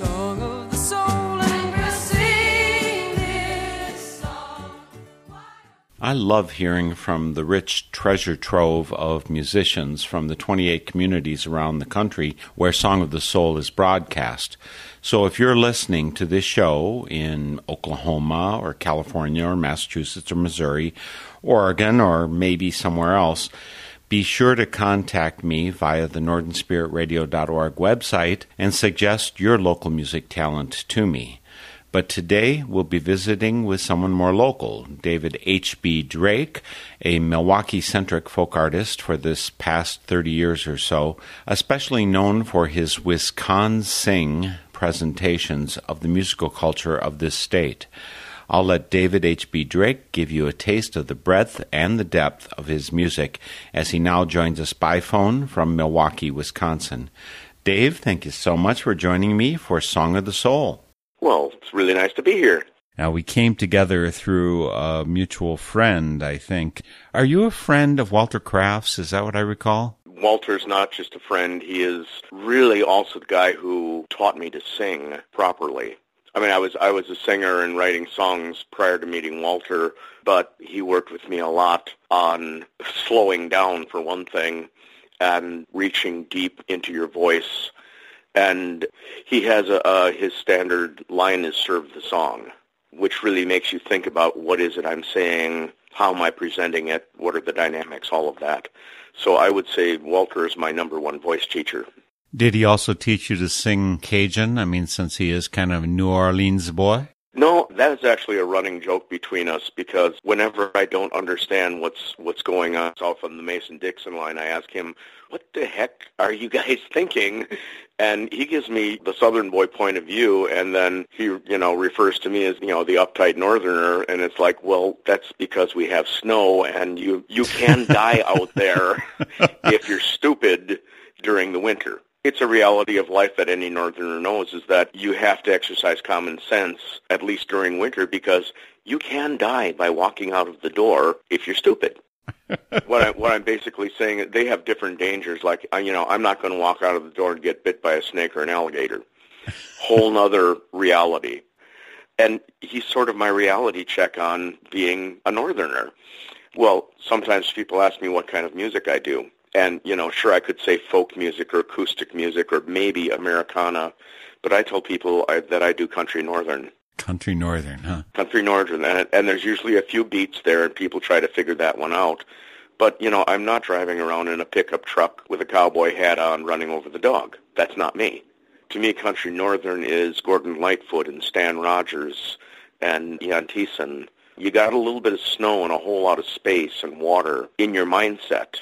Song of the soul. I love hearing from the rich treasure trove of musicians from the 28 communities around the country where Song of the Soul is broadcast. So if you're listening to this show in Oklahoma or California or Massachusetts or Missouri, Oregon, or maybe somewhere else, be sure to contact me via the northernspiritradio.org website and suggest your local music talent to me. But today we'll be visiting with someone more local, David H.B. Drake, a Milwaukee centric folk artist for this past 30 years or so, especially known for his Wisconsin presentations of the musical culture of this state. I'll let David H.B. Drake give you a taste of the breadth and the depth of his music as he now joins us by phone from Milwaukee, Wisconsin. Dave, thank you so much for joining me for Song of the Soul. Well, it's really nice to be here. Now, we came together through a mutual friend, I think. Are you a friend of Walter Kraft's? Is that what I recall? Walter's not just a friend. He is really also the guy who taught me to sing properly. I mean, I was I was a singer and writing songs prior to meeting Walter, but he worked with me a lot on slowing down for one thing and reaching deep into your voice. And he has a uh, his standard line is serve the song, which really makes you think about what is it I'm saying, how am I presenting it, what are the dynamics, all of that. So I would say Walter is my number one voice teacher. Did he also teach you to sing Cajun? I mean, since he is kind of a New Orleans boy? No, that is actually a running joke between us because whenever I don't understand what's what's going on off on the Mason Dixon line, I ask him, "What the heck are you guys thinking?" And he gives me the Southern boy point of view, and then he, you know, refers to me as, you know, the uptight Northerner, and it's like, well, that's because we have snow, and you you can die out there if you're stupid during the winter it's a reality of life that any northerner knows is that you have to exercise common sense at least during winter because you can die by walking out of the door if you're stupid. what I what I'm basically saying is they have different dangers. Like uh, you know, I'm not going to walk out of the door and get bit by a snake or an alligator. Whole nother reality. And he's sort of my reality check on being a northerner. Well, sometimes people ask me what kind of music I do. And, you know, sure, I could say folk music or acoustic music or maybe Americana, but I tell people I, that I do country northern. Country northern, huh? Country northern, and, and there's usually a few beats there, and people try to figure that one out. But, you know, I'm not driving around in a pickup truck with a cowboy hat on running over the dog. That's not me. To me, country northern is Gordon Lightfoot and Stan Rogers and Ian Tyson. You got a little bit of snow and a whole lot of space and water in your mindset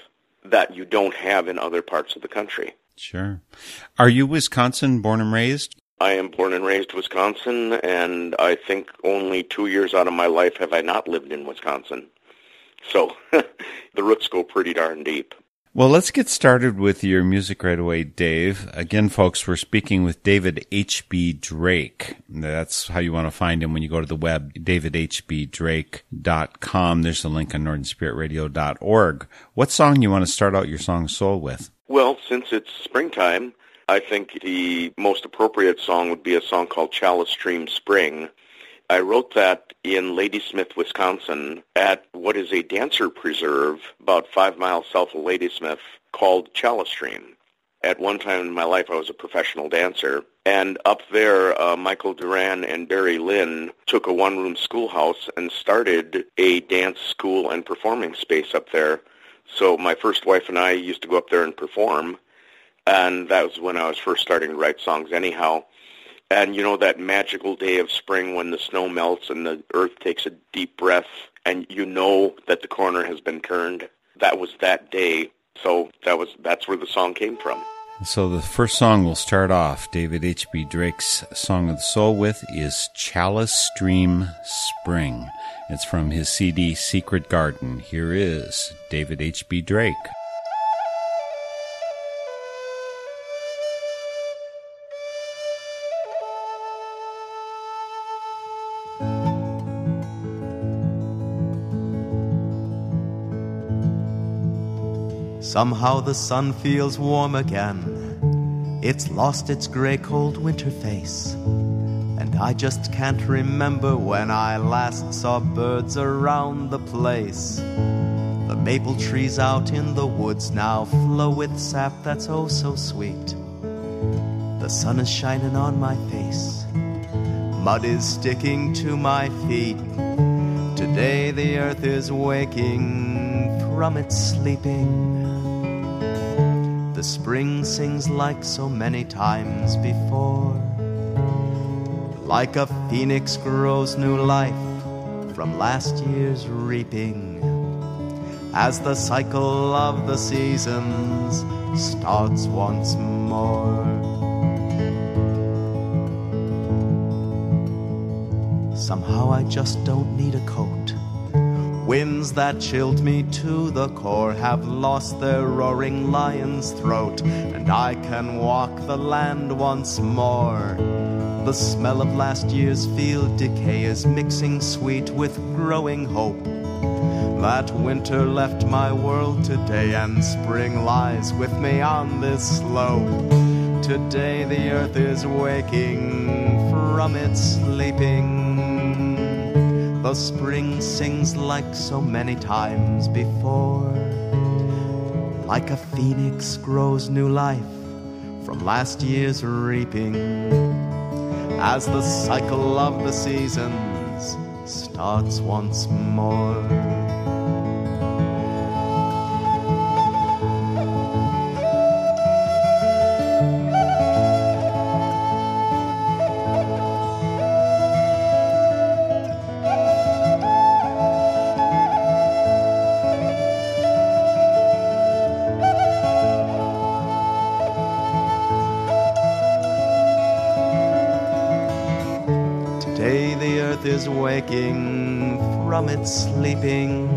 that you don't have in other parts of the country. Sure. Are you Wisconsin born and raised? I am born and raised Wisconsin, and I think only two years out of my life have I not lived in Wisconsin. So the roots go pretty darn deep. Well, let's get started with your music right away, Dave. Again, folks, we're speaking with David H.B. Drake. That's how you want to find him when you go to the web, davidhbdrake.com. There's a link on northernspiritradio.org. What song you want to start out your song Soul with? Well, since it's springtime, I think the most appropriate song would be a song called Chalice Stream Spring. I wrote that in Ladysmith, Wisconsin, at what is a dancer preserve about five miles south of Ladysmith called Chalice Stream. At one time in my life, I was a professional dancer. And up there, uh, Michael Duran and Barry Lynn took a one-room schoolhouse and started a dance school and performing space up there. So my first wife and I used to go up there and perform. And that was when I was first starting to write songs anyhow. And you know that magical day of spring when the snow melts and the earth takes a deep breath and you know that the corner has been turned. That was that day. So that was that's where the song came from. So the first song we'll start off David H.B. Drake's Song of the Soul with is Chalice Stream Spring. It's from his CD Secret Garden. Here is David H.B. Drake. Somehow the sun feels warm again. It's lost its gray cold winter face. And I just can't remember when I last saw birds around the place. The maple trees out in the woods now flow with sap that's oh so sweet. The sun is shining on my face. Mud is sticking to my feet. Today the earth is waking from its sleeping. The spring sings like so many times before. Like a phoenix grows new life from last year's reaping. As the cycle of the seasons starts once more. Somehow I just don't need a coat. Winds that chilled me to the core have lost their roaring lion's throat, and I can walk the land once more. The smell of last year's field decay is mixing sweet with growing hope. That winter left my world today, and spring lies with me on this slope. Today the earth is waking from its sleeping. The spring sings like so many times before. Like a phoenix grows new life from last year's reaping. As the cycle of the seasons starts once more. Waking from its sleeping.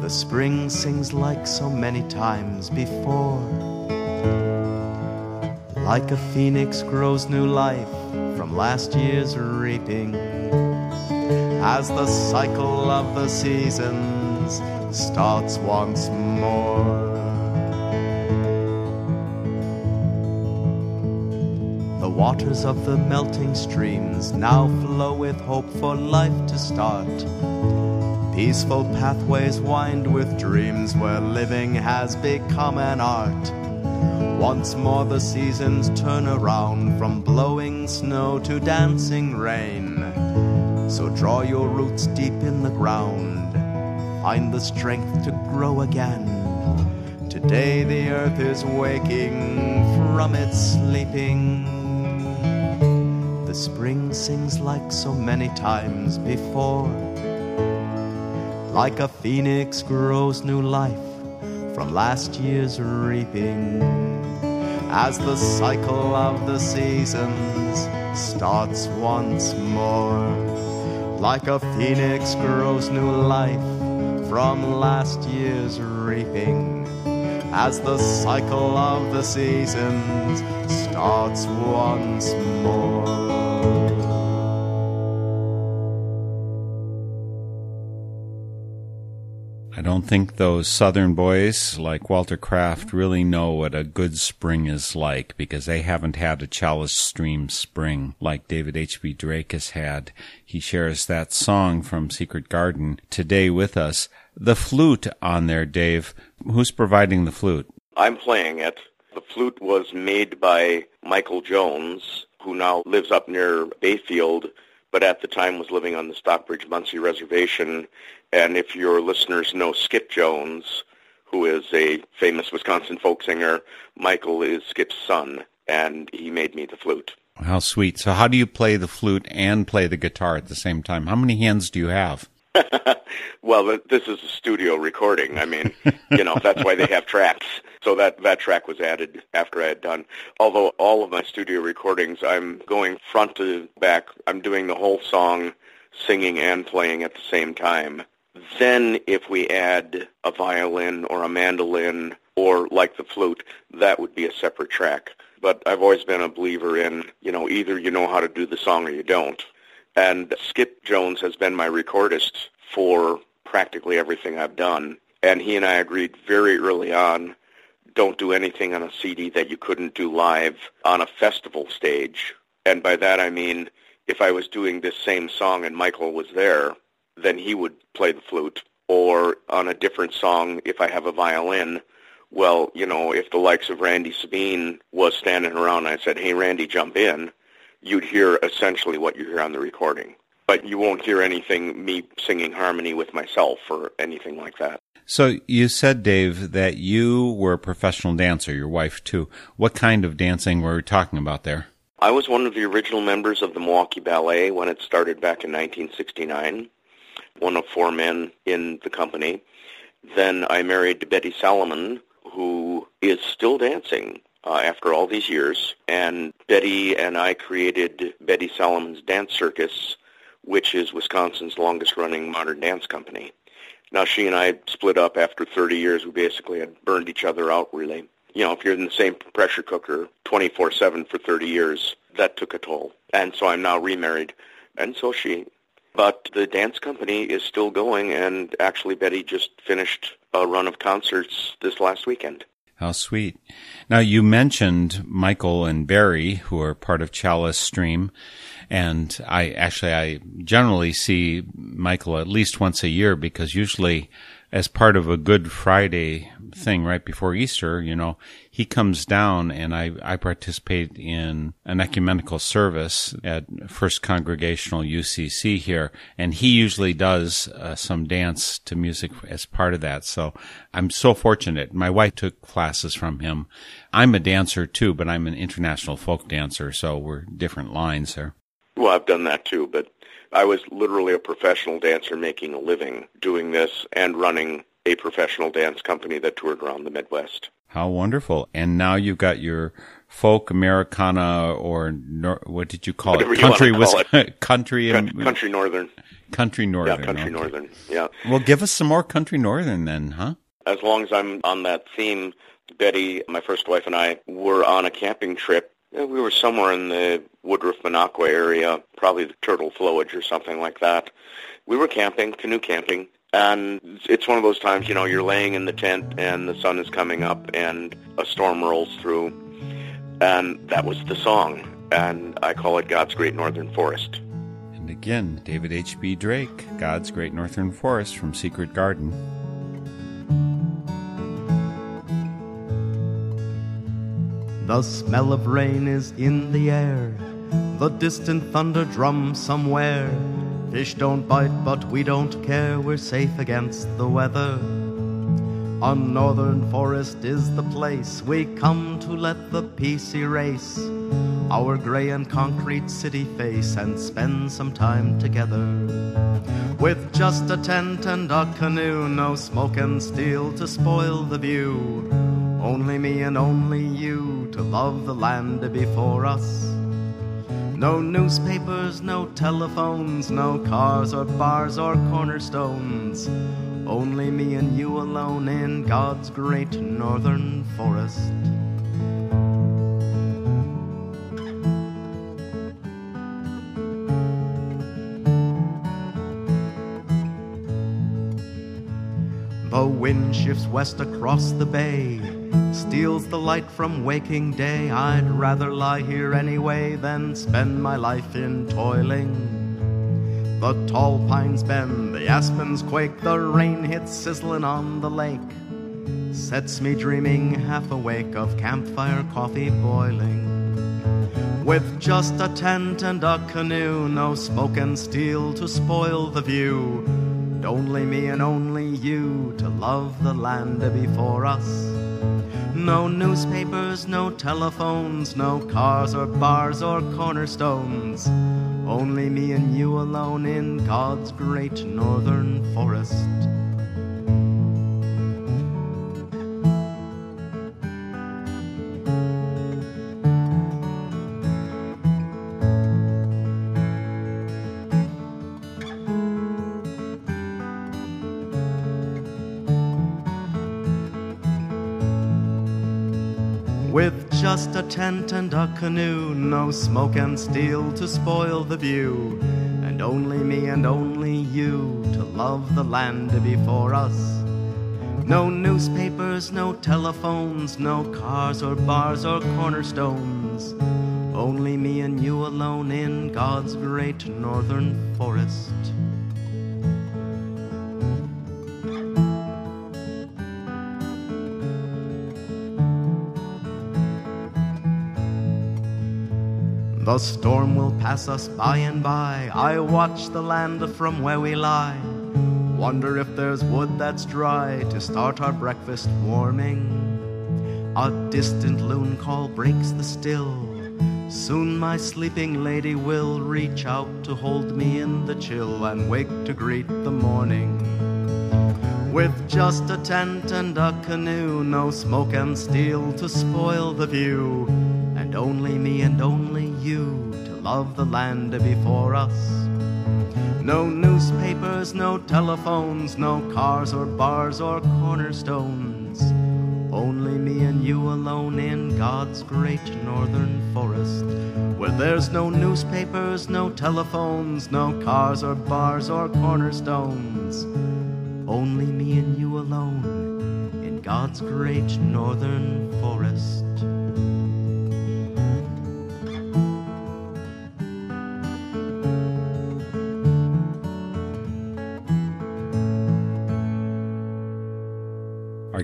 The spring sings like so many times before. Like a phoenix grows new life from last year's reaping. As the cycle of the seasons starts once more. Waters of the melting streams now flow with hope for life to start. Peaceful pathways wind with dreams where living has become an art. Once more the seasons turn around from blowing snow to dancing rain. So draw your roots deep in the ground, find the strength to grow again. Today the earth is waking from its sleeping the spring sings like so many times before. Like a phoenix grows new life from last year's reaping. As the cycle of the seasons starts once more. Like a phoenix grows new life from last year's reaping. As the cycle of the seasons starts once more. Think those southern boys like Walter Kraft really know what a good spring is like because they haven't had a chalice stream spring like David H.B. Drake has had. He shares that song from Secret Garden today with us. The flute on there, Dave. Who's providing the flute? I'm playing it. The flute was made by Michael Jones, who now lives up near Bayfield, but at the time was living on the Stockbridge Munsee Reservation. And if your listeners know Skip Jones, who is a famous Wisconsin folk singer, Michael is Skip's son, and he made me the flute. How sweet. So, how do you play the flute and play the guitar at the same time? How many hands do you have? well, this is a studio recording. I mean, you know, that's why they have tracks. So that that track was added after I had done. Although all of my studio recordings, I'm going front to back. I'm doing the whole song, singing and playing at the same time. Then, if we add a violin or a mandolin or like the flute, that would be a separate track. But I've always been a believer in, you know, either you know how to do the song or you don't. And Skip Jones has been my recordist for practically everything I've done. And he and I agreed very early on, don't do anything on a CD that you couldn't do live on a festival stage. And by that I mean, if I was doing this same song and Michael was there, then he would play the flute. Or on a different song, if I have a violin, well, you know, if the likes of Randy Sabien was standing around and I said, hey, Randy, jump in, you'd hear essentially what you hear on the recording. But you won't hear anything, me singing harmony with myself or anything like that. So you said, Dave, that you were a professional dancer, your wife too. What kind of dancing were we talking about there? I was one of the original members of the Milwaukee Ballet when it started back in 1969, one of four men in the company. Then I married Betty Salamun, who is still dancing uh, after all these years. And Betty and I created Betty Salamun's Dance Circus, which is Wisconsin's longest running modern dance company. Now she and I split up after 30 years. We basically had burned each other out really. You know, if you're in the same pressure cooker 24-7 for 30 years, that took a toll. And so I'm now remarried, and so she. But the dance company is still going, and actually Betty just finished a run of concerts this last weekend. How sweet. Now, you mentioned Michael and Barry, who are part of Chalice Stream. And I actually, I generally see Michael at least once a year because usually as part of a Good Friday thing right before Easter, you know, he comes down and I, I participate in an ecumenical service at First Congregational UCC here. And he usually does uh, some dance to music as part of that. So I'm so fortunate. My wife took classes from him. I'm a dancer too, but I'm an international folk dancer. So we're different lines there. Well, I've done that too, but I was literally a professional dancer making a living doing this and running a professional dance company that toured around the Midwest. How wonderful. And now you've got your folk Americana or nor, what did you call Whatever it? Country was country country northern. Country northern. Yeah, country okay. northern. Yeah. Well, give us some more country northern then, huh? As long as I'm on that theme, Betty, my first wife and I were on a camping trip. We were somewhere in the Woodruff Minocqua area, probably the Turtle Flowage or something like that. We were camping, canoe camping, and it's one of those times, you know, you're laying in the tent and the sun is coming up and a storm rolls through. And that was the song. And I call it God's Great Northern Forest. And again, David H.B. Drake, God's Great Northern Forest from Secret Garden. The smell of rain is in the air, the distant thunder drums somewhere. Fish don't bite, but we don't care, we're safe against the weather. A northern forest is the place we come to let the peace erase our gray and concrete city face and spend some time together. With just a tent and a canoe, no smoke and steel to spoil the view. Only me and only you to love the land before us. No newspapers, no telephones, no cars or bars or cornerstones. Only me and you alone in God's great northern forest. The wind shifts west across the bay, steals the light from waking day. I'd rather lie here anyway than spend my life in toiling. The tall pines bend, the aspens quake, the rain hits sizzling on the lake. sets me dreaming half awake of campfire coffee boiling. With just a tent and a canoe, no smoke and steel to spoil the view. And only me and only you to love the land before us. No newspapers, no telephones, no cars or bars or cornerstones. Only me and you alone in God's great northern forest. Just a tent and a canoe, no smoke and steel to spoil the view, and only me and only you to love the land before us. No newspapers, no telephones, no cars or bars or cornerstones. Only me and you alone in God's great northern forest. The storm will pass us by and by. I watch the land from where we lie. Wonder if there's wood that's dry to start our breakfast warming. A distant loon call breaks the still. Soon my sleeping lady will reach out to hold me in the chill and wake to greet the morning. With just a tent and a canoe, no smoke and steel to spoil the view, and only me and only you to love the land before us. No newspapers, no telephones, no cars or bars or cornerstones. Only me and you alone in God's great northern forest, where there's no newspapers, no telephones, no cars or bars or cornerstones. Only me and you alone in God's great northern forest.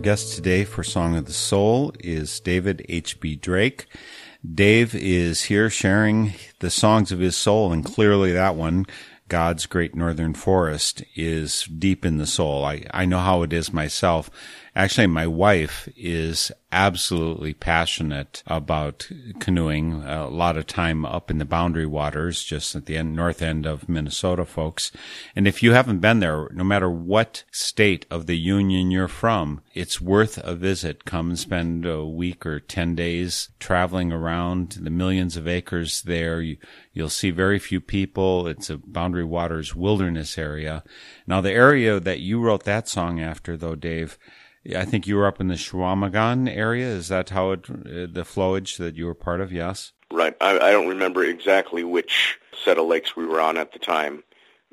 Guest today for Song of the Soul is David H.B. Drake. Dave is here sharing the songs of his soul, and clearly that one, God's Great Northern Forest, is deep in the soul. I, I know how it is myself. Actually, my wife is absolutely passionate about canoeing. A lot of time up in the boundary waters, just at the end, north end of Minnesota, folks. And if you haven't been there, no matter what state of the union you're from, it's worth a visit. Come and spend a week or 10 days traveling around the millions of acres there. You, you'll see very few people. It's a boundary waters wilderness area. Now, the area that you wrote that song after, though, Dave, I think you were up in the Chequamegon area. Is that how it, uh, the flowage that you were part of? Yes. Right. I, I don't remember exactly which set of lakes we were on at the time,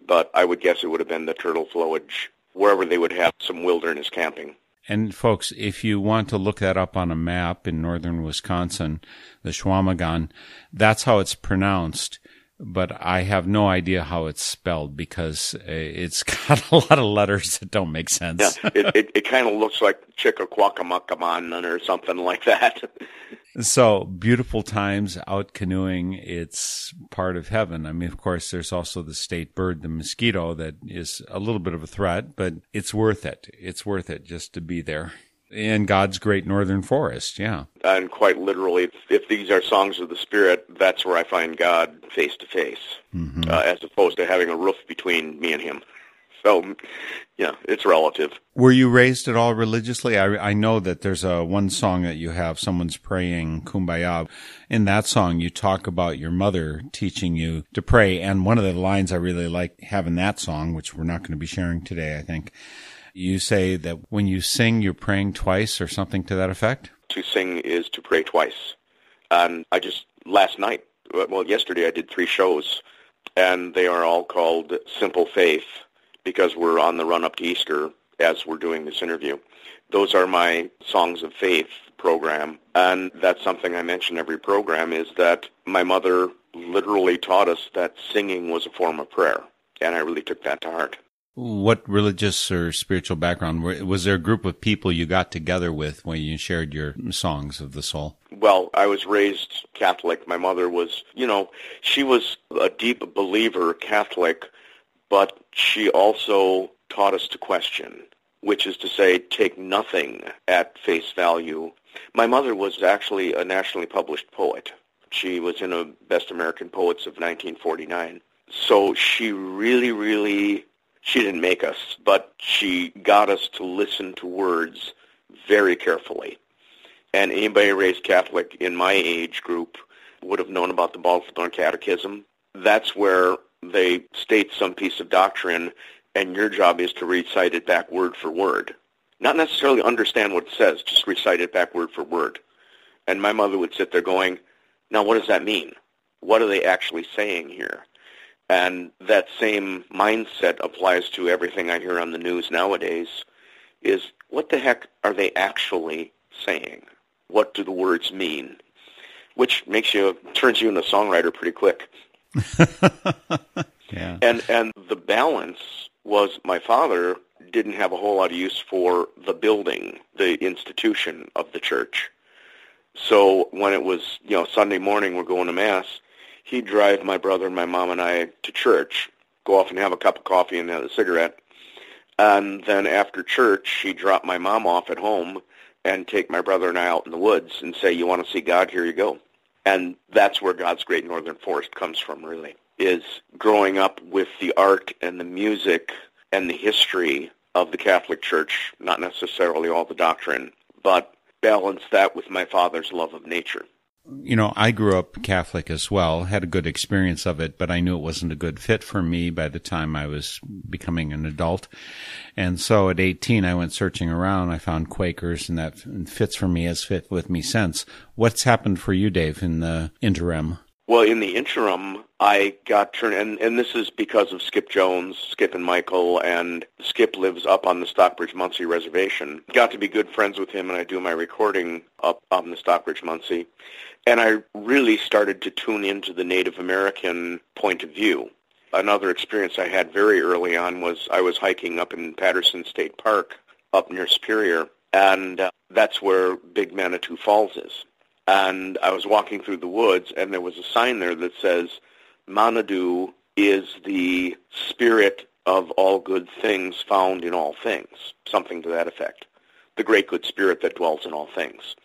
but I would guess it would have been the turtle flowage, wherever they would have some wilderness camping. And folks, if you want to look that up on a map in northern Wisconsin, the Chequamegon, that's how it's pronounced but I have no idea how it's spelled because eh, it's got a lot of letters that don't make sense. Yeah, it, it, it kind of looks like Chickaquacamacaman or something like that. so beautiful times out canoeing. It's part of heaven. I mean, of course, there's also the state bird, the mosquito, that is a little bit of a threat, but it's worth it. It's worth it just to be there in God's great northern forest. Yeah. And quite literally, if these are songs of the Spirit, that's where I find God face to face, as opposed to having a roof between me and Him. So, yeah, it's relative. Were you raised at all religiously? I, I know that there's a one song that you have, someone's praying Kumbaya. In that song, you talk about your mother teaching you to pray. And one of the lines I really like having that song, which we're not going to be sharing today, I think, you say that when you sing, you're praying twice or something to that effect? To sing is to pray twice. And I just, last night, uh, well, yesterday I did three shows, and they are all called Simple Faith because we're on the run up to Easter as we're doing this interview. Those are my Songs of Faith program, and that's something I mention every program is that my mother literally taught us that singing was a form of prayer, and I really took that to heart. What religious or spiritual background? Was there a group of people you got together with when you shared your songs of the soul? Well, I was raised Catholic. My mother was, you know, she was a deep believer Catholic, but she also taught us to question, which is to say, take nothing at face value. My mother was actually a nationally published poet. She was in a Best American Poets of 1949. So she really, really she didn't make us, but she got us to listen to words very carefully. And anybody raised Catholic in my age group would have known about the Baltimore Catechism. That's where they state some piece of doctrine, and your job is to recite it back word for word. Not necessarily understand what it says, just recite it back word for word. And my mother would sit there going, now what does that mean? What are they actually saying here? And that same mindset applies to everything I hear on the news nowadays is what the heck are they actually saying? What do the words mean? Which makes you turns you into a songwriter pretty quick. yeah. And and the balance was my father didn't have a whole lot of use for the building, the institution of the church. So when it was, you know, Sunday morning we're going to mass, he'd drive my brother and my mom and I to church, go off and have a cup of coffee and have a cigarette. And then after church, he'd drop my mom off at home and take my brother and I out in the woods and say, you want to see God? Here you go. And that's where God's Great Northern Forest comes from, really, is growing up with the art and the music and the history of the Catholic Church, not necessarily all the doctrine, but balance that with my father's love of nature you know, I grew up Catholic as well, had a good experience of it, but I knew it wasn't a good fit for me by the time I was becoming an adult. And so at 18, I went searching around. I found Quakers and that fits for me as fit with me since. What's happened for you, Dave, in the interim? Well, in the interim, I got turned, and, and this is because of Skip Jones, Skip and Michael, and Skip lives up on the Stockbridge Munsee Reservation. Got to be good friends with him, and I do my recording up on the Stockbridge Munsee. And I really started to tune into the Native American point of view. Another experience I had very early on was I was hiking up in Pattison State Park up near Superior, and uh, that's where Big Manitou Falls is. And I was walking through the woods, and there was a sign there that says, Manitou is the spirit of all good things found in all things, something to that effect. The great good spirit that dwells in all things.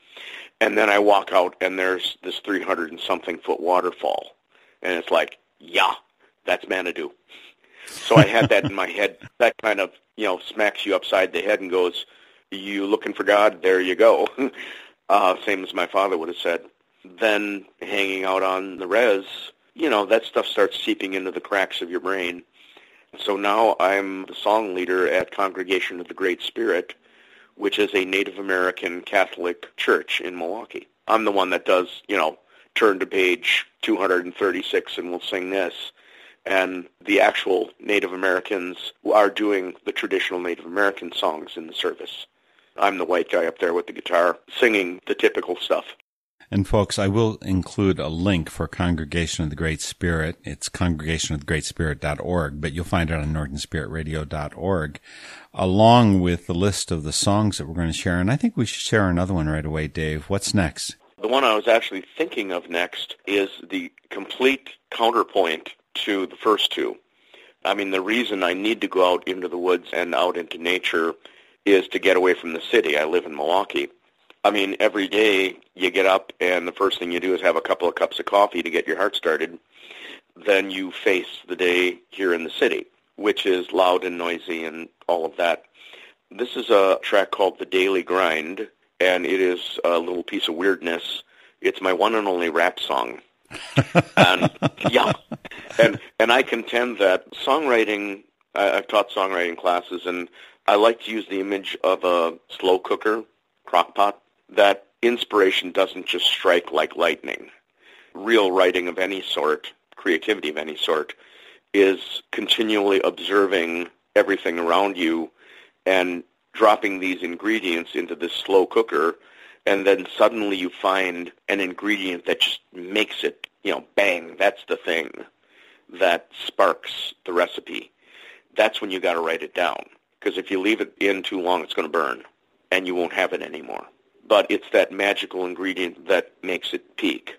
And then I walk out and there's this 300 and something foot waterfall. And it's like, yeah, that's Manitou. So I had that in my head. That kind of, you know, smacks you upside the head and goes, you looking for God? There you go. uh, same as my father would have said. Then hanging out on the res, you know, that stuff starts seeping into the cracks of your brain. So now I'm the song leader at Congregation of the Great Spirit, which is a Native American Catholic church in Milwaukee. I'm the one that does, you know, turn to page 236 and we'll sing this. And the actual Native Americans are doing the traditional Native American songs in the service. I'm the white guy up there with the guitar singing the typical stuff. And folks, I will include a link for Congregation of the Great Spirit. It's congregationofthegreatspirit.org, but you'll find it on northernspiritradio.org, along with the list of the songs that we're going to share. And I think we should share another one right away, Dave. What's next? The one I was actually thinking of next is the complete counterpoint to the first two. I mean, the reason I need to go out into the woods and out into nature is to get away from the city. I live in Milwaukee. I mean, every day you get up and the first thing you do is have a couple of cups of coffee to get your heart started. Then you face the day here in the city, which is loud and noisy and all of that. This is a track called The Daily Grind, and it is a little piece of weirdness. It's my one and only rap song. and yeah, and and I contend that songwriting. I, I've taught songwriting classes, and I like to use the image of a slow cooker, crock pot that inspiration doesn't just strike like lightning. Real writing of any sort, creativity of any sort, is continually observing everything around you and dropping these ingredients into this slow cooker and then suddenly you find an ingredient that just makes it, you know, bang, that's the thing that sparks the recipe. that's when you got to write it down. Because if you leave it in too long, it's going to burn, and you won't have it anymore. But it's that magical ingredient that makes it peak.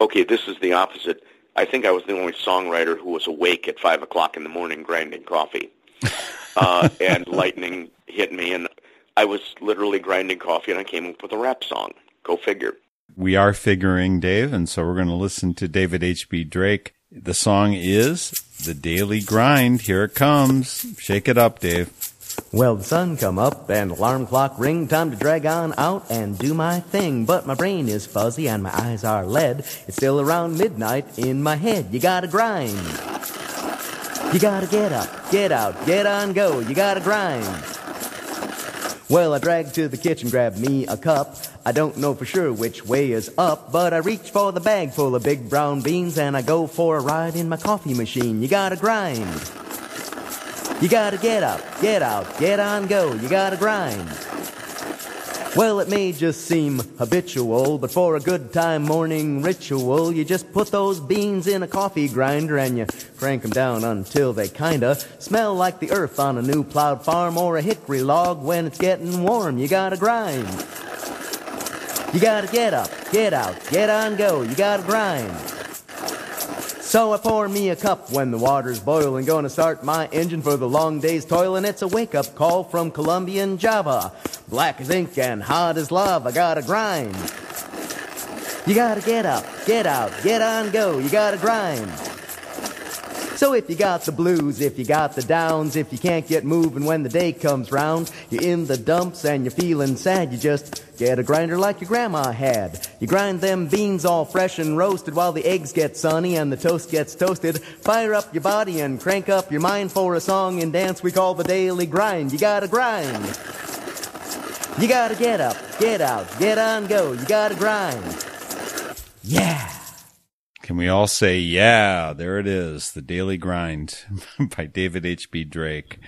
Okay, this is the opposite. I think I was the only songwriter who was awake at five o'clock in the morning grinding coffee, uh, and lightning hit me, and I was literally grinding coffee, and I came up with a rap song. Go figure. We are figuring, Dave, and so we're going to listen to David H.B. Drake. The song is The Daily Grind. Here it comes. Shake it up, Dave. Well, the sun come up and alarm clock ring. Time to drag on out and do my thing. But my brain is fuzzy and my eyes are lead. It's still around midnight in my head. You gotta grind. You gotta get up, get out, get on, go. You gotta grind. Well, I drag to the kitchen, grab me a cup. I don't know for sure which way is up, but I reach for the bag full of big brown beans and I go for a ride in my coffee machine. You gotta grind. You gotta get up, get out, get on, go. You gotta grind. Well, it may just seem habitual, but for a good time morning ritual, you just put those beans in a coffee grinder and you crank 'em down until they kinda smell like the earth on a new plowed farm or a hickory log when it's getting warm. You gotta grind. You gotta get up, get out, get on, go. You gotta grind. So I pour me a cup when the water's boiling. Gonna start my engine for the long day's toil, and it's a wake up call from Colombian Java. Black as ink and hot as lava. Gotta grind. You gotta get up, get out, get on, go. You gotta grind. So if you got the blues, if you got the downs, if you can't get moving when the day comes round, you're in the dumps and you're feeling sad, you just get a grinder like your grandma had. You grind them beans all fresh and roasted while the eggs get sunny and the toast gets toasted. Fire up your body and crank up your mind for a song and dance we call the daily grind. You gotta grind. You gotta get up, get out, get on, go. You gotta grind. Yeah. Can we all say, yeah, there it is, The Daily Grind by David H.B. Drake.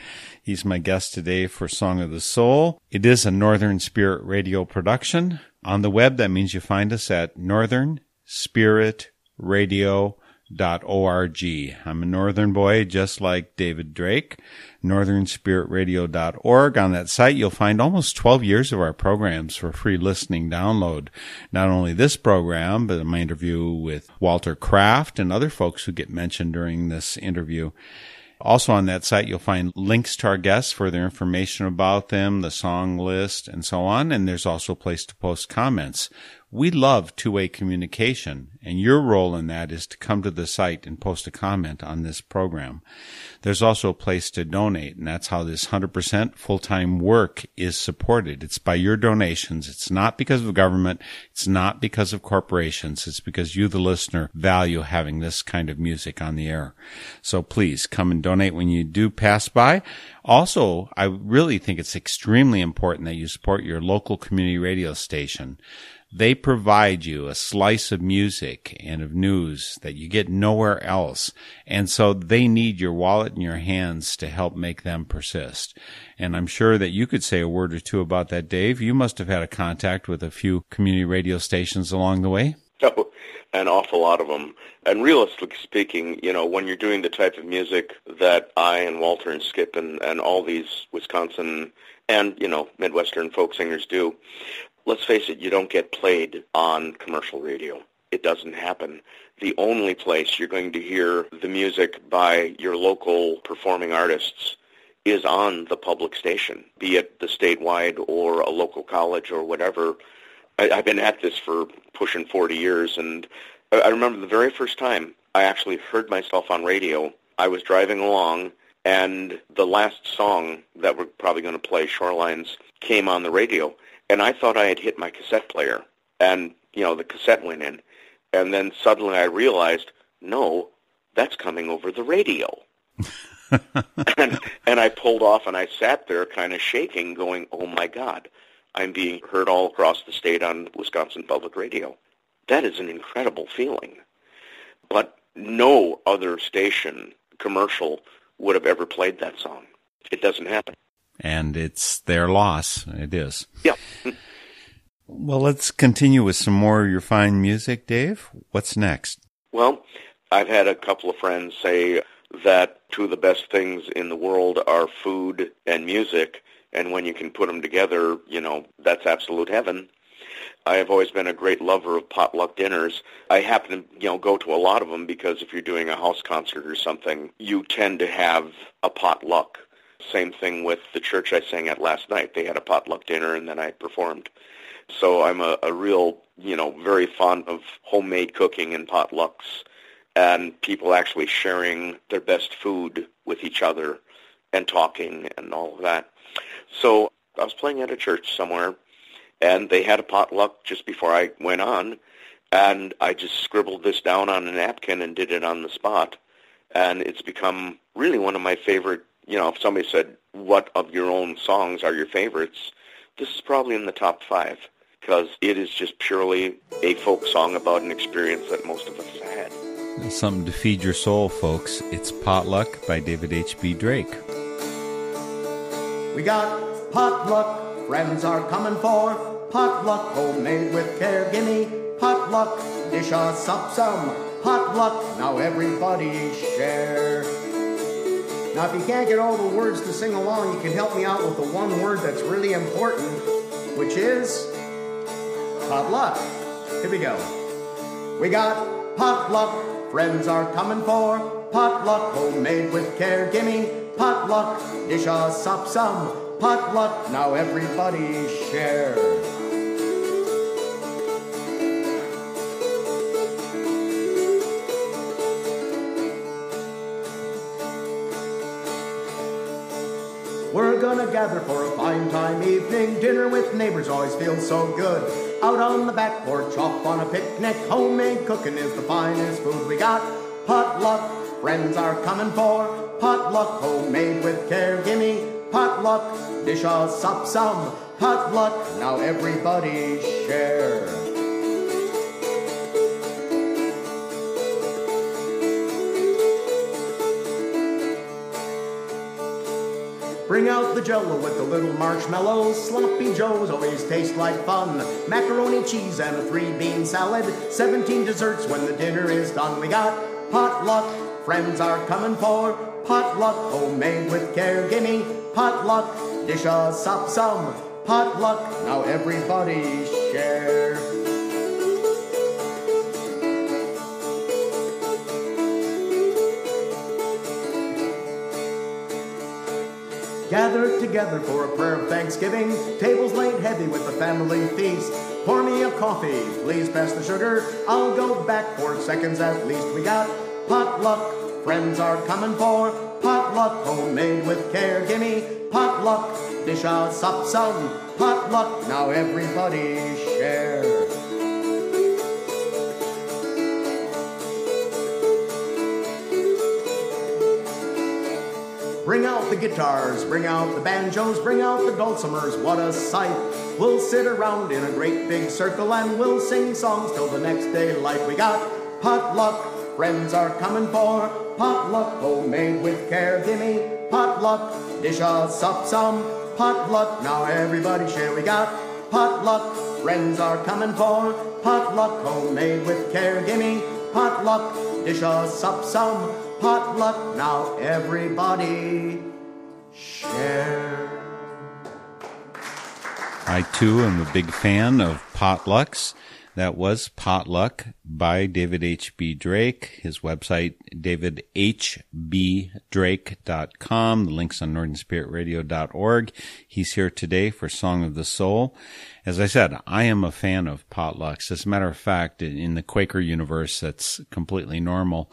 He's my guest today for Song of the Soul. It is a Northern Spirit radio production. On the web, that means you find us at northernspiritradio.org. I'm a northern boy, just like David Drake. northernspiritradio.org. On that site, you'll find almost 12 years of our programs for free listening download. Not only this program, but my interview with Walter Kraft and other folks who get mentioned during this interview. Also on that site, you'll find links to our guests, further information about them, the song list, and so on. And there's also a place to post comments. We love two-way communication, and your role in that is to come to the site and post a comment on this program. There's also a place to donate, and that's how this 100% full-time work is supported. It's by your donations. It's not because of government. It's not because of corporations. It's because you, the listener, value having this kind of music on the air. So please come and donate when you do pass by. Also, I really think it's extremely important that you support your local community radio station. They provide you a slice of music and of news that you get nowhere else. And so they need your wallet in your hands to help make them persist. And I'm sure that you could say a word or two about that, Dave. You must have had a contact with a few community radio stations along the way. Oh, an awful lot of them. And realistically speaking, you know, when you're doing the type of music that I and Walter and Skip and, and all these Wisconsin and, you know, Midwestern folk singers do, let's face it, you don't get played on commercial radio. It doesn't happen. The only place you're going to hear the music by your local performing artists is on the public station, be it the statewide or a local college or whatever. I, I've been at this for pushing 40 years, and I, I remember the very first time I actually heard myself on radio. I was driving along, and the last song that we're probably going to play, Shorelines, came on the radio and I thought I had hit my cassette player, and you know the cassette went in, and then suddenly I realized, no, that's coming over the radio. and, and I pulled off, and I sat there, kind of shaking, going, "Oh my God, I'm being heard all across the state on Wisconsin Public Radio." That is an incredible feeling, but no other station commercial would have ever played that song. It doesn't happen and it's their loss. It is. Yeah. well, let's continue with some more of your fine music, Dave. What's next? Well, I've had a couple of friends say, that two of the best things in the world are food and music, and when you can put them together, you know, that's absolute heaven. I have always been a great lover of potluck dinners. I happen to, you know, go to a lot of them because if you're doing a house concert or something, you tend to have a potluck. Same thing with the church I sang at last night. They had a potluck dinner and then I performed. So I'm a, a real, you know, very fond of homemade cooking and potlucks and people actually sharing their best food with each other and talking and all of that. So I was playing at a church somewhere and they had a potluck just before I went on and I just scribbled this down on a napkin and did it on the spot and it's become really one of my favorite you know if somebody said what of your own songs are your favorites this is probably in the top five because it is just purely a folk song about an experience that most of us had Something to feed your soul, folks. It's Potluck by David H.B. Drake. We got potluck, friends are coming for potluck, homemade with care. Gimme potluck, dish us up some potluck. Now everybody share. Now, if you can't get all the words to sing along, you can help me out with the one word that's really important, which is potluck. Here we go. We got potluck, friends are coming for potluck, homemade with care. Gimme potluck, dish us up some potluck. Now everybody share. We're gonna gather for a fine time evening. Dinner with neighbors always feels so good. Out on the back porch, off on a picnic. Homemade cooking is the finest food we got. Potluck, friends are coming for potluck, homemade with care. Gimme potluck, dish us up some potluck. Now everybody share. Bring out the jello with the little marshmallows. Sloppy joes always taste like fun. Macaroni, cheese, and a three bean salad. 17 desserts when the dinner is done. We got potluck, friends are coming for potluck, homemade with care. Gimme potluck, dish us up some potluck. Now everybody share. Gathered together for a prayer of thanksgiving, tables laid heavy with the family feast. Pour me a coffee, please pass the sugar. I'll go back for seconds at least. We got potluck, friends are coming for potluck, homemade with care. Gimme potluck, dish us up some potluck. Now everybody share. Bring out the guitars, bring out the banjos, bring out the dulcimers, what a sight. We'll sit around in a great big circle and we'll sing songs till the next daylight. We got potluck, friends are coming for potluck, homemade with care. Gimme potluck, dish us up some potluck. Now everybody share. We got potluck, friends are coming for potluck, homemade with care. Gimme potluck, dish us up some potluck. Now everybody share. I too am a big fan of potlucks. That was Potluck by David H.B. Drake. His website, davidhbdrake.com. The link's on northernspiritradio.org. He's here today for Song of the Soul. As I said, I am a fan of potlucks. As a matter of fact, in the Quaker universe, that's completely normal.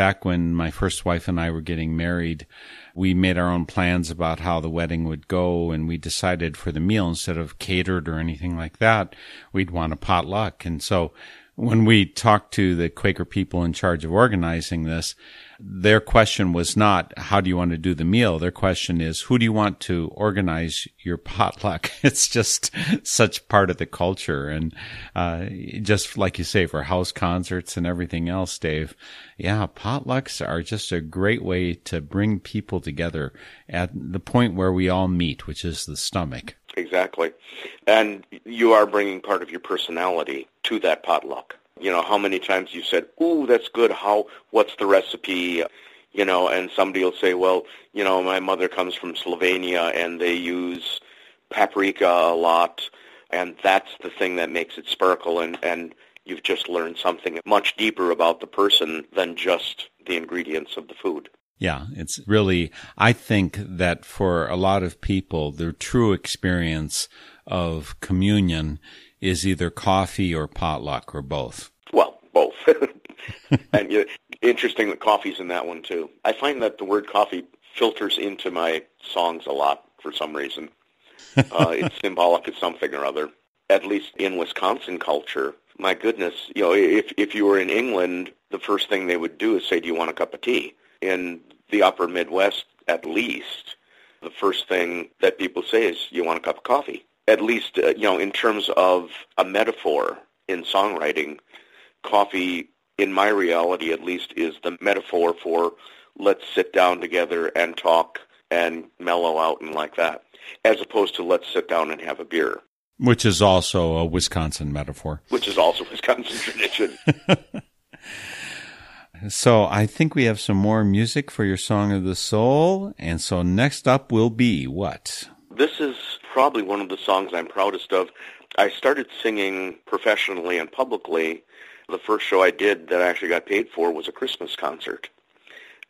Back when my first wife and I were getting married, we made our own plans about how the wedding would go and we decided for the meal instead of catered or anything like that, we'd want a potluck. And so when we talked to the Quaker people in charge of organizing this, their question was not, how do you want to do the meal? Their question is, who do you want to organize your potluck? It's just such part of the culture. And, uh, just like you say, for house concerts and everything else, Dave, yeah, potlucks are just a great way to bring people together at the point where we all meet, which is the stomach. Exactly. And you are bringing part of your personality to that potluck. You know, how many times you said, ooh, that's good. How, what's the recipe? you know, and somebody will say, well, you know, my mother comes from Slovenia and they use paprika a lot, and that's the thing that makes it sparkle, and, and you've just learned something much deeper about the person than just the ingredients of the food. Yeah, it's really, I think that for a lot of people, their true experience of communion is either coffee or potluck or both. Well, both. and you, interesting that coffee's in that one too. I find that the word coffee filters into my songs a lot for some reason. Uh, it's symbolic of something or other. At least in Wisconsin culture, my goodness, you know, if if you were in England, the first thing they would do is say, "Do you want a cup of tea?" In the upper Midwest, at least, the first thing that people say is, "You want a cup of coffee?" At least, uh, you know, in terms of a metaphor in songwriting, coffee, in my reality at least, is the metaphor for let's sit down together and talk and mellow out and like that, as opposed to let's sit down and have a beer. Which is also a Wisconsin metaphor. Which is also Wisconsin tradition. so I think we have some more music for your Song of the Soul. And so next up will be what? This is probably one of the songs I'm proudest of. I started singing professionally and publicly. The first show I did that I actually got paid for was a Christmas concert.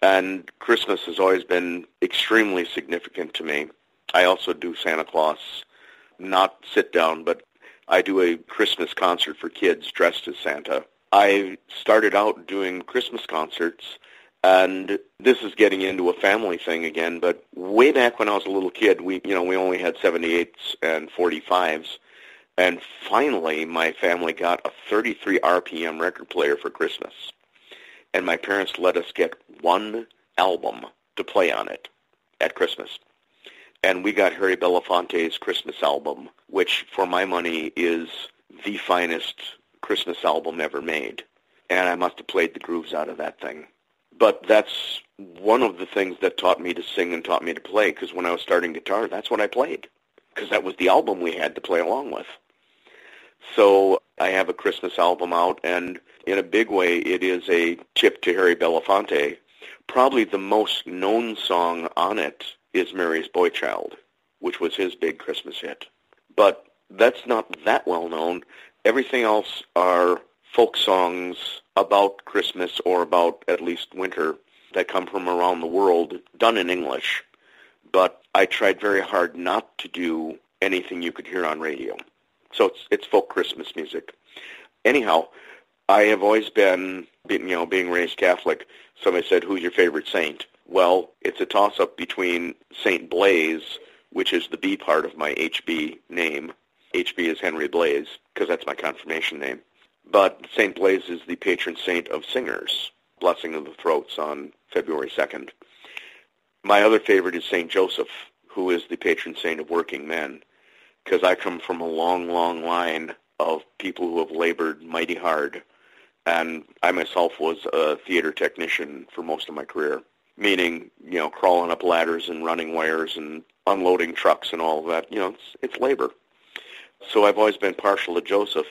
And Christmas has always been extremely significant to me. I also do Santa Claus not sit down, but I do a Christmas concert for kids dressed as Santa. I started out doing Christmas concerts, and this is getting into a family thing again, but way back when I was a little kid, we, you know, we only had 78s and 45s, and finally my family got a 33 RPM record player for Christmas. And my parents let us get one album to play on it at Christmas and we got Harry Belafonte's Christmas album, which for my money is the finest Christmas album ever made. And I must have played the grooves out of that thing. But that's one of the things that taught me to sing and taught me to play, because when I was starting guitar, that's what I played, because that was the album we had to play along with. So I have a Christmas album out, and in a big way, it is a tip to Harry Belafonte. Probably the most known song on it is Mary's Boy Child, which was his big Christmas hit. But that's not that well known. Everything else are folk songs about Christmas or about at least winter that come from around the world, done in English. But I tried very hard not to do anything you could hear on radio. So it's it's folk Christmas music. Anyhow, I have always been, you know, being raised Catholic. Somebody said, "Who's your favorite saint?" Well, it's a toss-up between St. Blaise, which is the B part of my HB name. HB is Henry Blaise, because that's my confirmation name. But St. Blaise is the patron saint of singers, blessing of the throats on February 2nd. My other favorite is St. Joseph, who is the patron saint of working men, because I come from a long, long line of people who have labored mighty hard. And I myself was a theater technician for most of my career meaning you know crawling up ladders and running wires and unloading trucks and all of that. You know, it's it's labor. So I've always been partial to Joseph.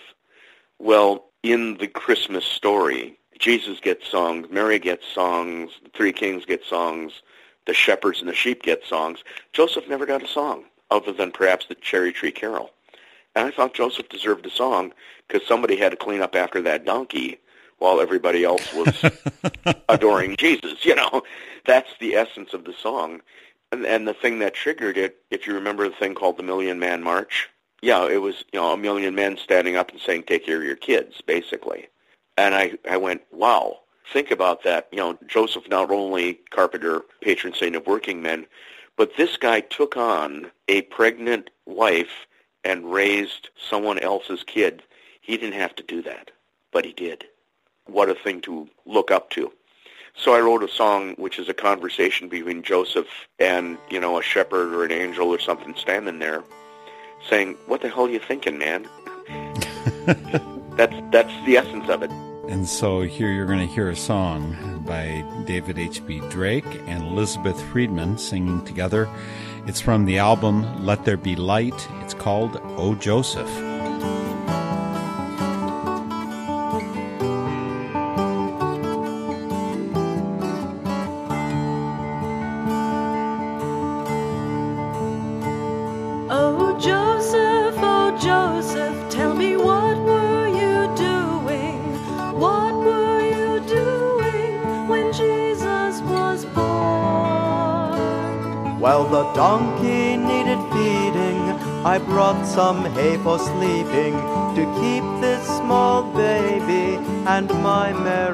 Well, in the Christmas story, Jesus gets songs, Mary gets songs, the three kings get songs, the shepherds and the sheep get songs. Joseph never got a song other than perhaps the cherry tree carol. And I thought Joseph deserved a song because somebody had to clean up after that donkey while everybody else was adoring Jesus. You know, that's the essence of the song. And, and the thing that triggered it, if you remember the thing called the Million Man March, yeah, it was you know a million men standing up and saying, "Take care of your kids," basically. And I I went, wow. Think about that. You know, Joseph not only carpenter, patron saint of working men, but this guy took on a pregnant wife and raised someone else's kid. He didn't have to do that, but he did what a thing to look up to. So I wrote a song which is a conversation between Joseph and, you know, a shepherd or an angel or something standing there saying, "What the hell are you thinking, man?" that's that's the essence of it. And so here you're going to hear a song by David H.B. Drake and Elizabeth Friedman singing together. It's from the album Let There Be Light. It's called Oh Joseph. Some hay for sleeping. To keep this small baby and my Mary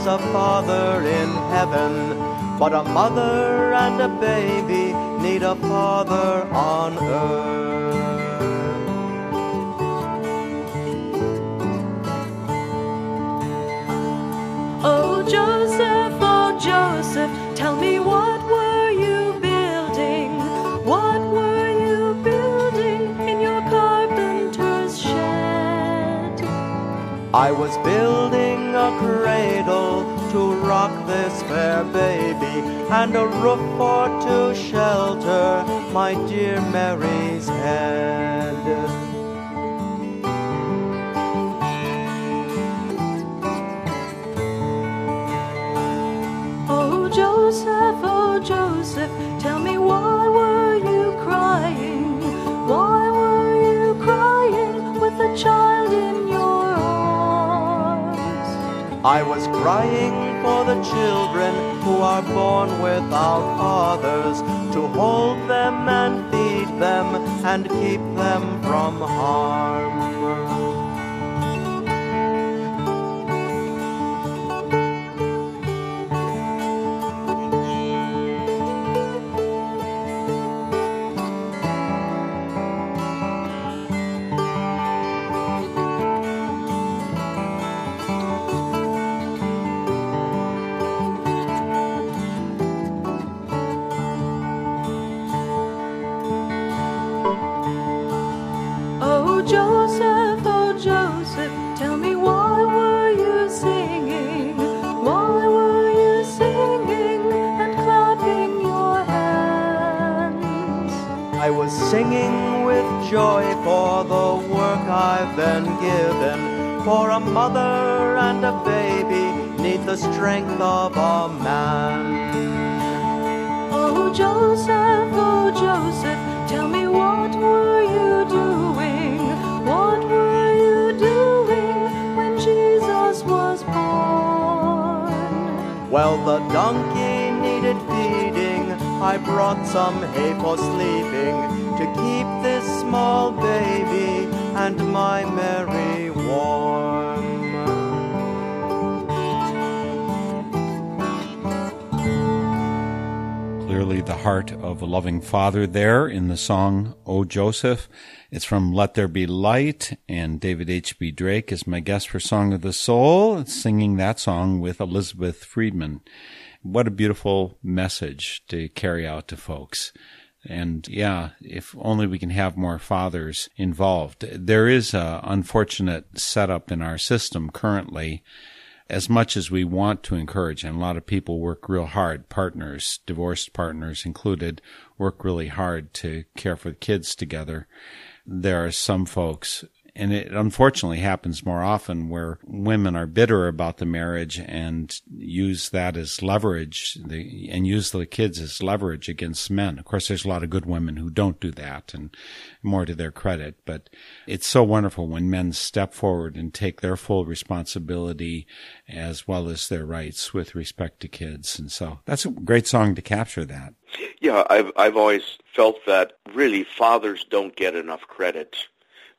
has a father in heaven, but a mother and a baby need a father on earth. Oh, Joseph, oh, Joseph, tell me what were you building? What were you building in your carpenter's shed? I was building a cradle to rock this fair baby, and a roof for to shelter my dear Mary's head. I was crying for the children who are born without fathers, to hold them and feed them and keep them from harm. I brought some hay for sleeping to keep this small baby and my Mary warm. Clearly, the heart of a loving father there in the song, O Joseph. It's from Let There Be Light, and David H.B. Drake is my guest for Song of the Soul, singing that song with Elizabeth Friedman. What a beautiful message to carry out to folks. And yeah, if only we can have more fathers involved. There is a unfortunate setup in our system currently as much as we want to encourage, and a lot of people work real hard, partners, divorced partners included, work really hard to care for the kids together. There are some folks, and it unfortunately happens more often where women are bitter about the marriage and use that as leverage the, and use the kids as leverage against men. Of course, there's a lot of good women who don't do that and more to their credit, but it's so wonderful when men step forward and take their full responsibility as well as their rights with respect to kids. And so that's a great song to capture that. Yeah, I've I've always felt that really fathers don't get enough credit.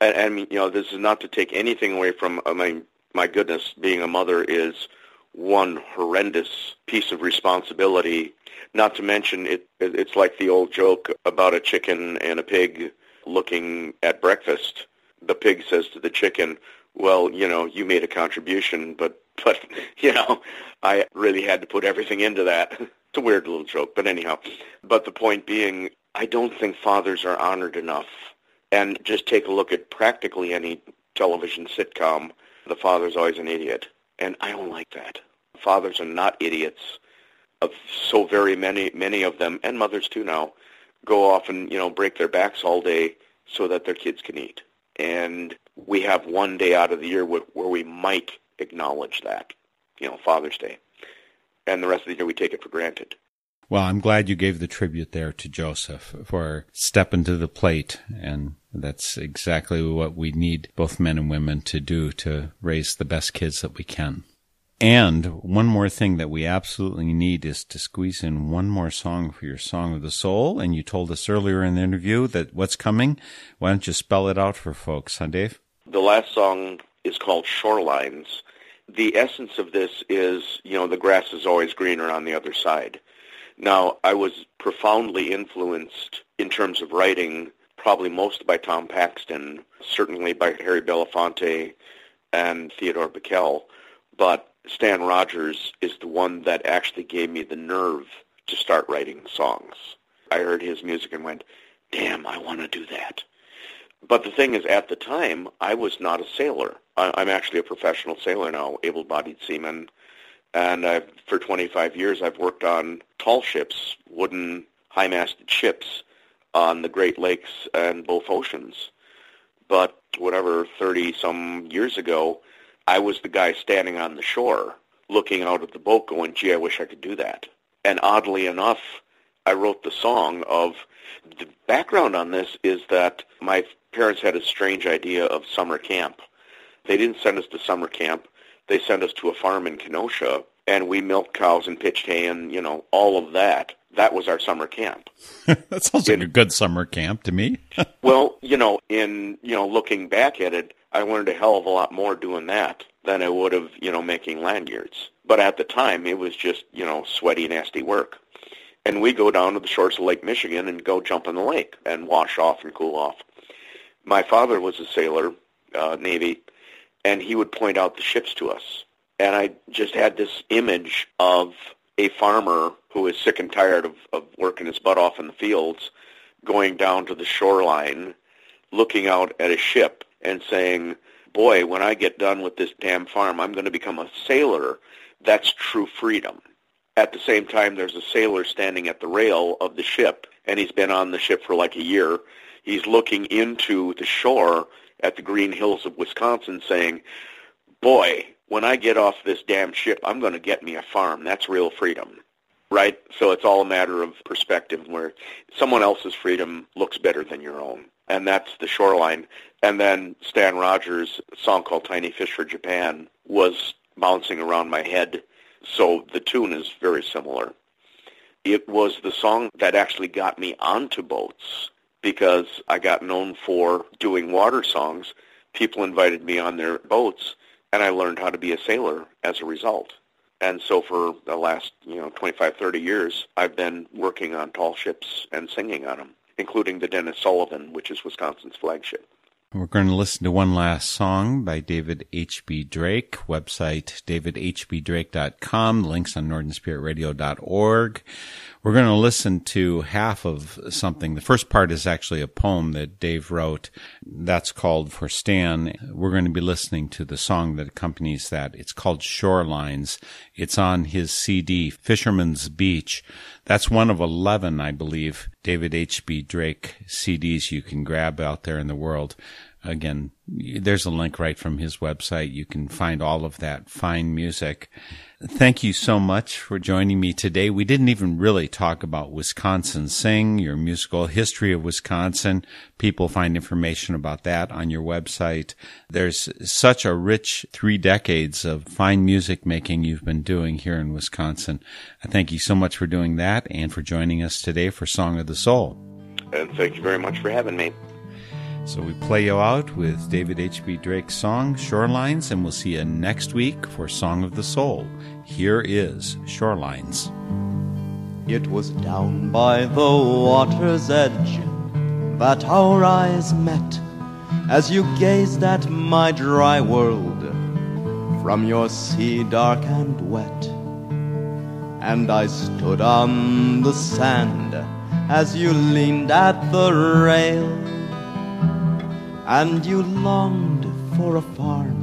And, and you know, this is not to take anything away from. I mean, my goodness, being a mother is one horrendous piece of responsibility. Not to mention, it it's like the old joke about a chicken and a pig looking at breakfast. The pig says to the chicken, "Well, you know, you made a contribution, but but you know, I really had to put everything into that." It's a weird little joke, but anyhow. But the point being, I don't think fathers are honored enough. And just take a look at practically any television sitcom. The father's always an idiot. And I don't like that. Fathers are not idiots. Of so very many, many of them, and mothers too now, go off and, you know, break their backs all day so that their kids can eat. And we have one day out of the year where, we might acknowledge that, you know, Father's Day. And the rest of the year we take it for granted. Well, I'm glad you gave the tribute there to Joseph for stepping to the plate. And that's exactly what we need both men and women to do to raise the best kids that we can. And one more thing that we absolutely need is to squeeze in one more song for your Song of the Soul. And you told us earlier in the interview that what's coming. Why don't you spell it out for folks, huh, Dave? The last song is called Shorelines. The essence of this is, you know, the grass is always greener on the other side. Now, I was profoundly influenced in terms of writing, probably most by Tom Paxton, certainly by Harry Belafonte and Theodore Bikel, but Stan Rogers is the one that actually gave me the nerve to start writing songs. I heard his music and went, damn, I want to do that. But the thing is, at the time, I was not a sailor. I'm actually a professional sailor now, able-bodied seaman. And I've, for 25 years, I've worked on tall ships, wooden high-masted ships on the Great Lakes and both oceans. But whatever, 30-some years ago, I was the guy standing on the shore looking out at the boat going, gee, I wish I could do that. And oddly enough, I wrote the song of the background on this is that my parents had a strange idea of summer camp. They didn't send us to summer camp. They sent us to a farm in Kenosha, and we milked cows and pitched hay and, you know, all of that. That was our summer camp. that sounds like a good summer camp to me. well, you know, in, you know, looking back at it, I learned a hell of a lot more doing that than I would have, you know, making lanyards. But at the time, it was just, you know, sweaty, nasty work. And we go down to the shores of Lake Michigan and go jump in the lake and wash off and cool off. My father was a sailor, uh, Navy, and he would point out the ships to us. And I just had this image of a farmer who is sick and tired of, of working his butt off in the fields, going down to the shoreline, looking out at a ship and saying, boy, when I get done with this damn farm, I'm going to become a sailor. That's true freedom. At the same time, there's a sailor standing at the rail of the ship, and he's been on the ship for like a year. He's looking into the shore at the green hills of Wisconsin saying, boy, when I get off this damn ship, I'm going to get me a farm. That's real freedom. Right? So it's all a matter of perspective where someone else's freedom looks better than your own. And that's the shoreline. And then Stan Rogers' song called Tiny Fish for Japan was bouncing around my head. So the tune is very similar. It was the song that actually got me onto boats because I got known for doing water songs. People invited me on their boats, and I learned how to be a sailor as a result. And so for the last, you know, 25, 30 years, I've been working on tall ships and singing on them, including the Denis Sullivan, which is Wisconsin's flagship. We're going to listen to one last song by David H.B. Drake, website davidhbdrake.com, links on northernspiritradio.org. We're going to listen to half of something. The first part is actually a poem that Dave wrote. That's called For Stan. We're going to be listening to the song that accompanies that. It's called Shorelines. It's on his CD, Fisherman's Beach. That's one of 11, I believe, David H.B. Drake CDs you can grab out there in the world. Again, there's a link right from his website. You can find all of that fine music. Thank you so much for joining me today. We didn't even really talk about Wisconsin Sing, your musical history of Wisconsin. People find information about that on your website. There's such a rich three decades of fine music making you've been doing here in Wisconsin. I thank you so much for doing that and for joining us today for Song of the Soul. And thank you very much for having me. So we play you out with David H.B. Drake's song, Shorelines, and we'll see you next week for Song of the Soul. Here is Shorelines. It was down by the water's edge that our eyes met as you gazed at my dry world from your sea dark and wet. And I stood on the sand as you leaned at the rail and you longed for a farm.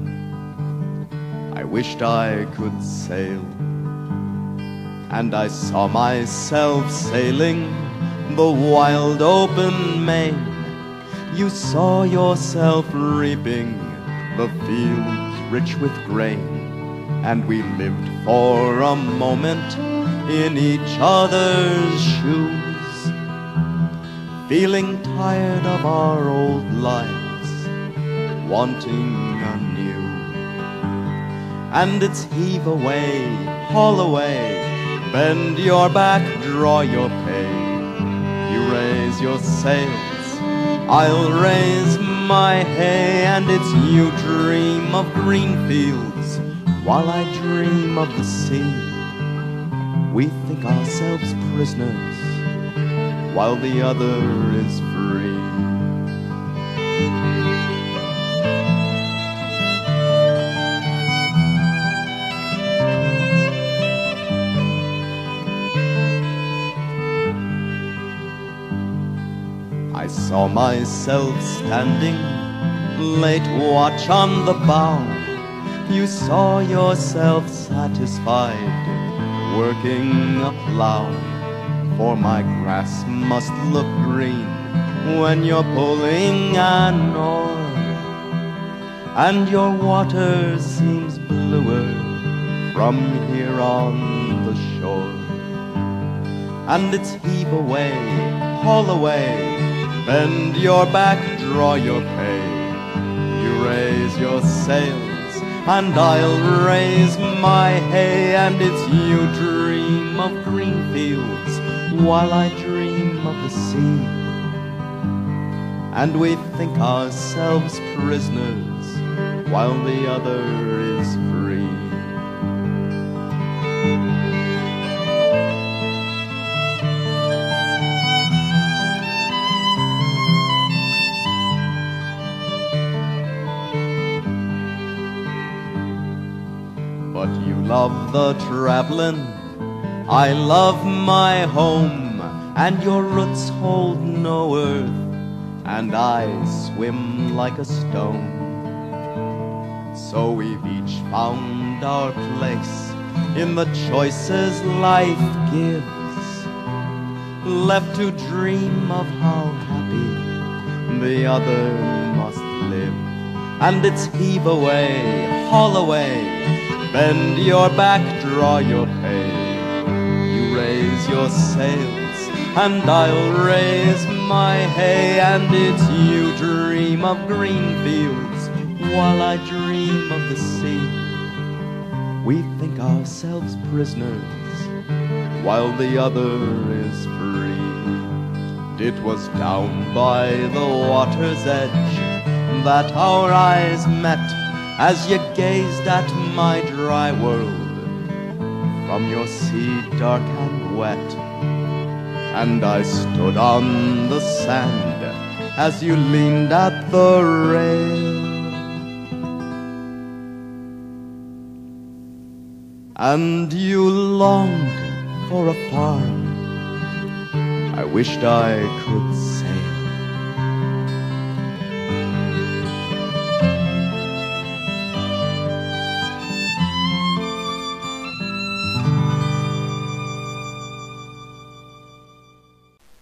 I wished I could sail, and I saw myself sailing the wild open main. you saw yourself reaping the fields rich with grain, and we lived for a moment in each other's shoes, feeling tired of our old lives, wanting a new. And it's heave away, haul away, bend your back, draw your pay. You raise your sails, I'll raise my hay, and it's you dream of green fields while I dream of the sea. We think ourselves prisoners while the other is free. Saw myself standing, late watch on the bow. You saw yourself satisfied, working a plow. For my grass must look green when you're pulling an oar, and your water seems bluer from here on the shore. And it's heave away, haul away, bend your back, draw your pay. You raise your sails, and I'll raise my hay, and it's you dream of green fields while I dream of the sea. And we think ourselves prisoners while the other is free. Love the traveling, I love my home, and your roots hold no earth, and I swim like a stone. So we've each found our place in the choices life gives, left to dream of how happy the other must live. And it's heave away, haul away, bend your back, draw your pay. You raise your sails, and I'll raise my hay, and it's you dream of green fields while I dream of the sea. We think ourselves prisoners while the other is free. It was down by the water's edge that our eyes met as you gazed at my dry world from your sea dark and wet. And I stood on the sand as you leaned at the rail. And you longed for a farm. I wished I could